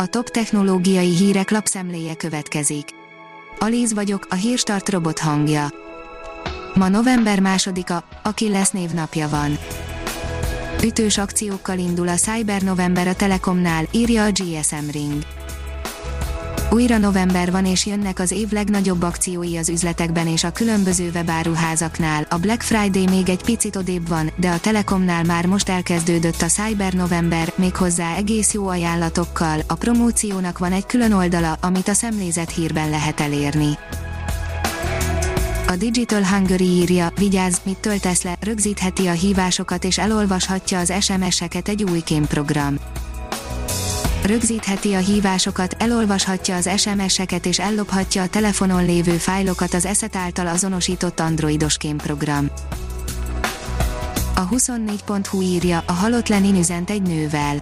A top technológiai hírek lapszemléje következik. Alíz vagyok, a hírstart robot hangja. Ma november másodika, aki lesz névnapja van. Ütős akciókkal indul a Cyber November a Telekomnál, írja a GSM Ring. Újra november van és jönnek az év legnagyobb akciói az üzletekben és a különböző webáruházaknál. A Black Friday még egy picit odébb van, de a Telekomnál már most elkezdődött a Cyber November, méghozzá egész jó ajánlatokkal. A promóciónak van egy külön oldala, amit a szemlézet hírben lehet elérni. A Digital Hungary írja, vigyázz, mit töltesz le, rögzítheti a hívásokat és elolvashatja az SMS-eket egy új kémprogram rögzítheti a hívásokat, elolvashatja az SMS-eket és ellophatja a telefonon lévő fájlokat az ESZET által azonosított androidos kémprogram. A 24.hu írja, a halott Lenin üzent egy nővel.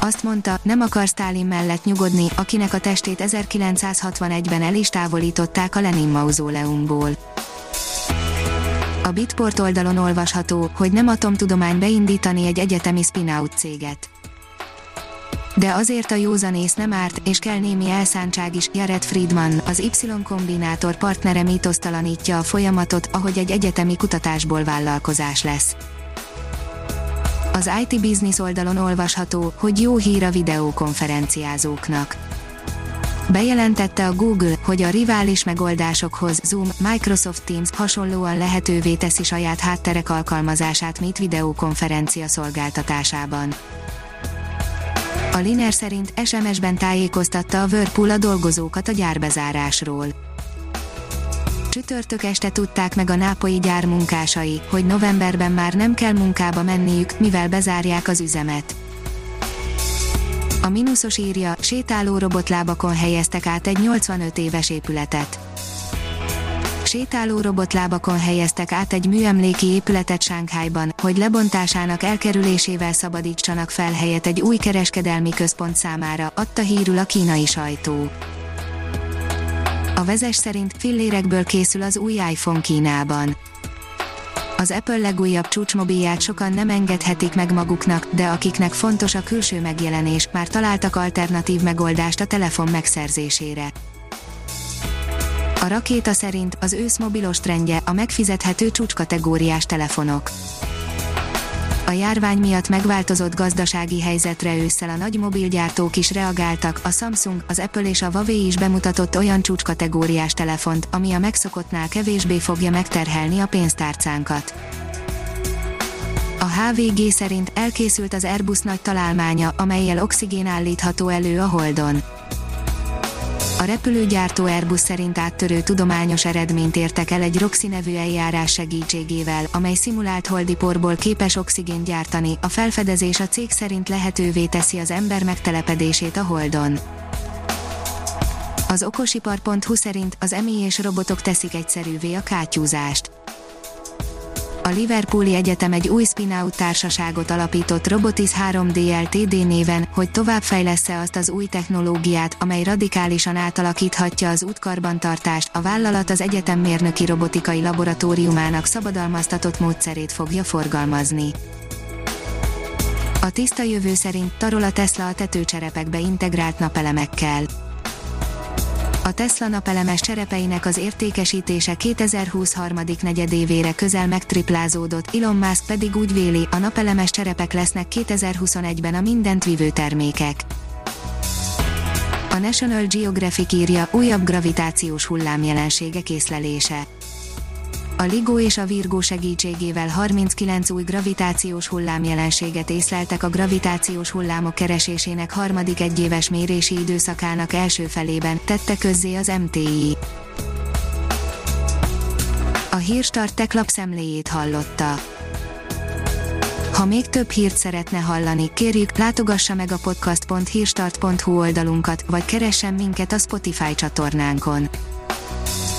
Azt mondta, nem akar Stalin mellett nyugodni, akinek a testét 1961-ben el is távolították a Lenin mauzóleumból. A Bitport oldalon olvasható, hogy nem atomtudomány beindítani egy egyetemi spin-out céget de azért a józanész nem árt, és kell némi elszántság is. Jared Friedman, az Y-kombinátor partnere mítosztalanítja a folyamatot, ahogy egy egyetemi kutatásból vállalkozás lesz. Az IT Business oldalon olvasható, hogy jó hír a videókonferenciázóknak. Bejelentette a Google, hogy a rivális megoldásokhoz Zoom, Microsoft Teams hasonlóan lehetővé teszi saját hátterek alkalmazását Meet videókonferencia szolgáltatásában. A Liner szerint SMS-ben tájékoztatta a Whirlpool a dolgozókat a gyárbezárásról. Csütörtök este tudták meg a nápoi gyár munkásai, hogy novemberben már nem kell munkába menniük, mivel bezárják az üzemet. A mínuszos írja, sétáló robotlábakon helyeztek át egy 85 éves épületet sétáló robotlábakon helyeztek át egy műemléki épületet Sánkhájban, hogy lebontásának elkerülésével szabadítsanak fel helyet egy új kereskedelmi központ számára, adta hírül a kínai sajtó. A vezes szerint fillérekből készül az új iPhone Kínában. Az Apple legújabb csúcsmobilját sokan nem engedhetik meg maguknak, de akiknek fontos a külső megjelenés, már találtak alternatív megoldást a telefon megszerzésére. Rakéta szerint az ősz mobilos trendje a megfizethető csúcskategóriás telefonok. A járvány miatt megváltozott gazdasági helyzetre ősszel a nagy mobilgyártók is reagáltak, a Samsung, az Apple és a Huawei is bemutatott olyan csúcskategóriás telefont, ami a megszokottnál kevésbé fogja megterhelni a pénztárcánkat. A HVG szerint elkészült az Airbus nagy találmánya, amelyel oxigén állítható elő a Holdon a repülőgyártó Airbus szerint áttörő tudományos eredményt értek el egy Roxy nevű eljárás segítségével, amely szimulált holdiporból képes oxigént gyártani, a felfedezés a cég szerint lehetővé teszi az ember megtelepedését a Holdon. Az okosipar.hu szerint az emi és robotok teszik egyszerűvé a kátyúzást Liverpooli Egyetem egy új spin-out társaságot alapított Robotis 3D Ltd néven, hogy továbbfejlesz-e azt az új technológiát, amely radikálisan átalakíthatja az útkarbantartást, a vállalat az egyetem mérnöki robotikai laboratóriumának szabadalmaztatott módszerét fogja forgalmazni. A tiszta jövő szerint tarol a Tesla a tetőcserepekbe integrált napelemekkel a Tesla napelemes cserepeinek az értékesítése 2020 harmadik negyedévére közel megtriplázódott, Elon Musk pedig úgy véli, a napelemes cserepek lesznek 2021-ben a mindent vívő termékek. A National Geographic írja újabb gravitációs hullámjelenségek észlelése a LIGO és a Virgo segítségével 39 új gravitációs hullámjelenséget észleltek a gravitációs hullámok keresésének harmadik egyéves mérési időszakának első felében, tette közzé az MTI. A Hírstart tech lapszemléjét hallotta. Ha még több hírt szeretne hallani, kérjük, látogassa meg a podcast.hírstart.hu oldalunkat, vagy keressen minket a Spotify csatornánkon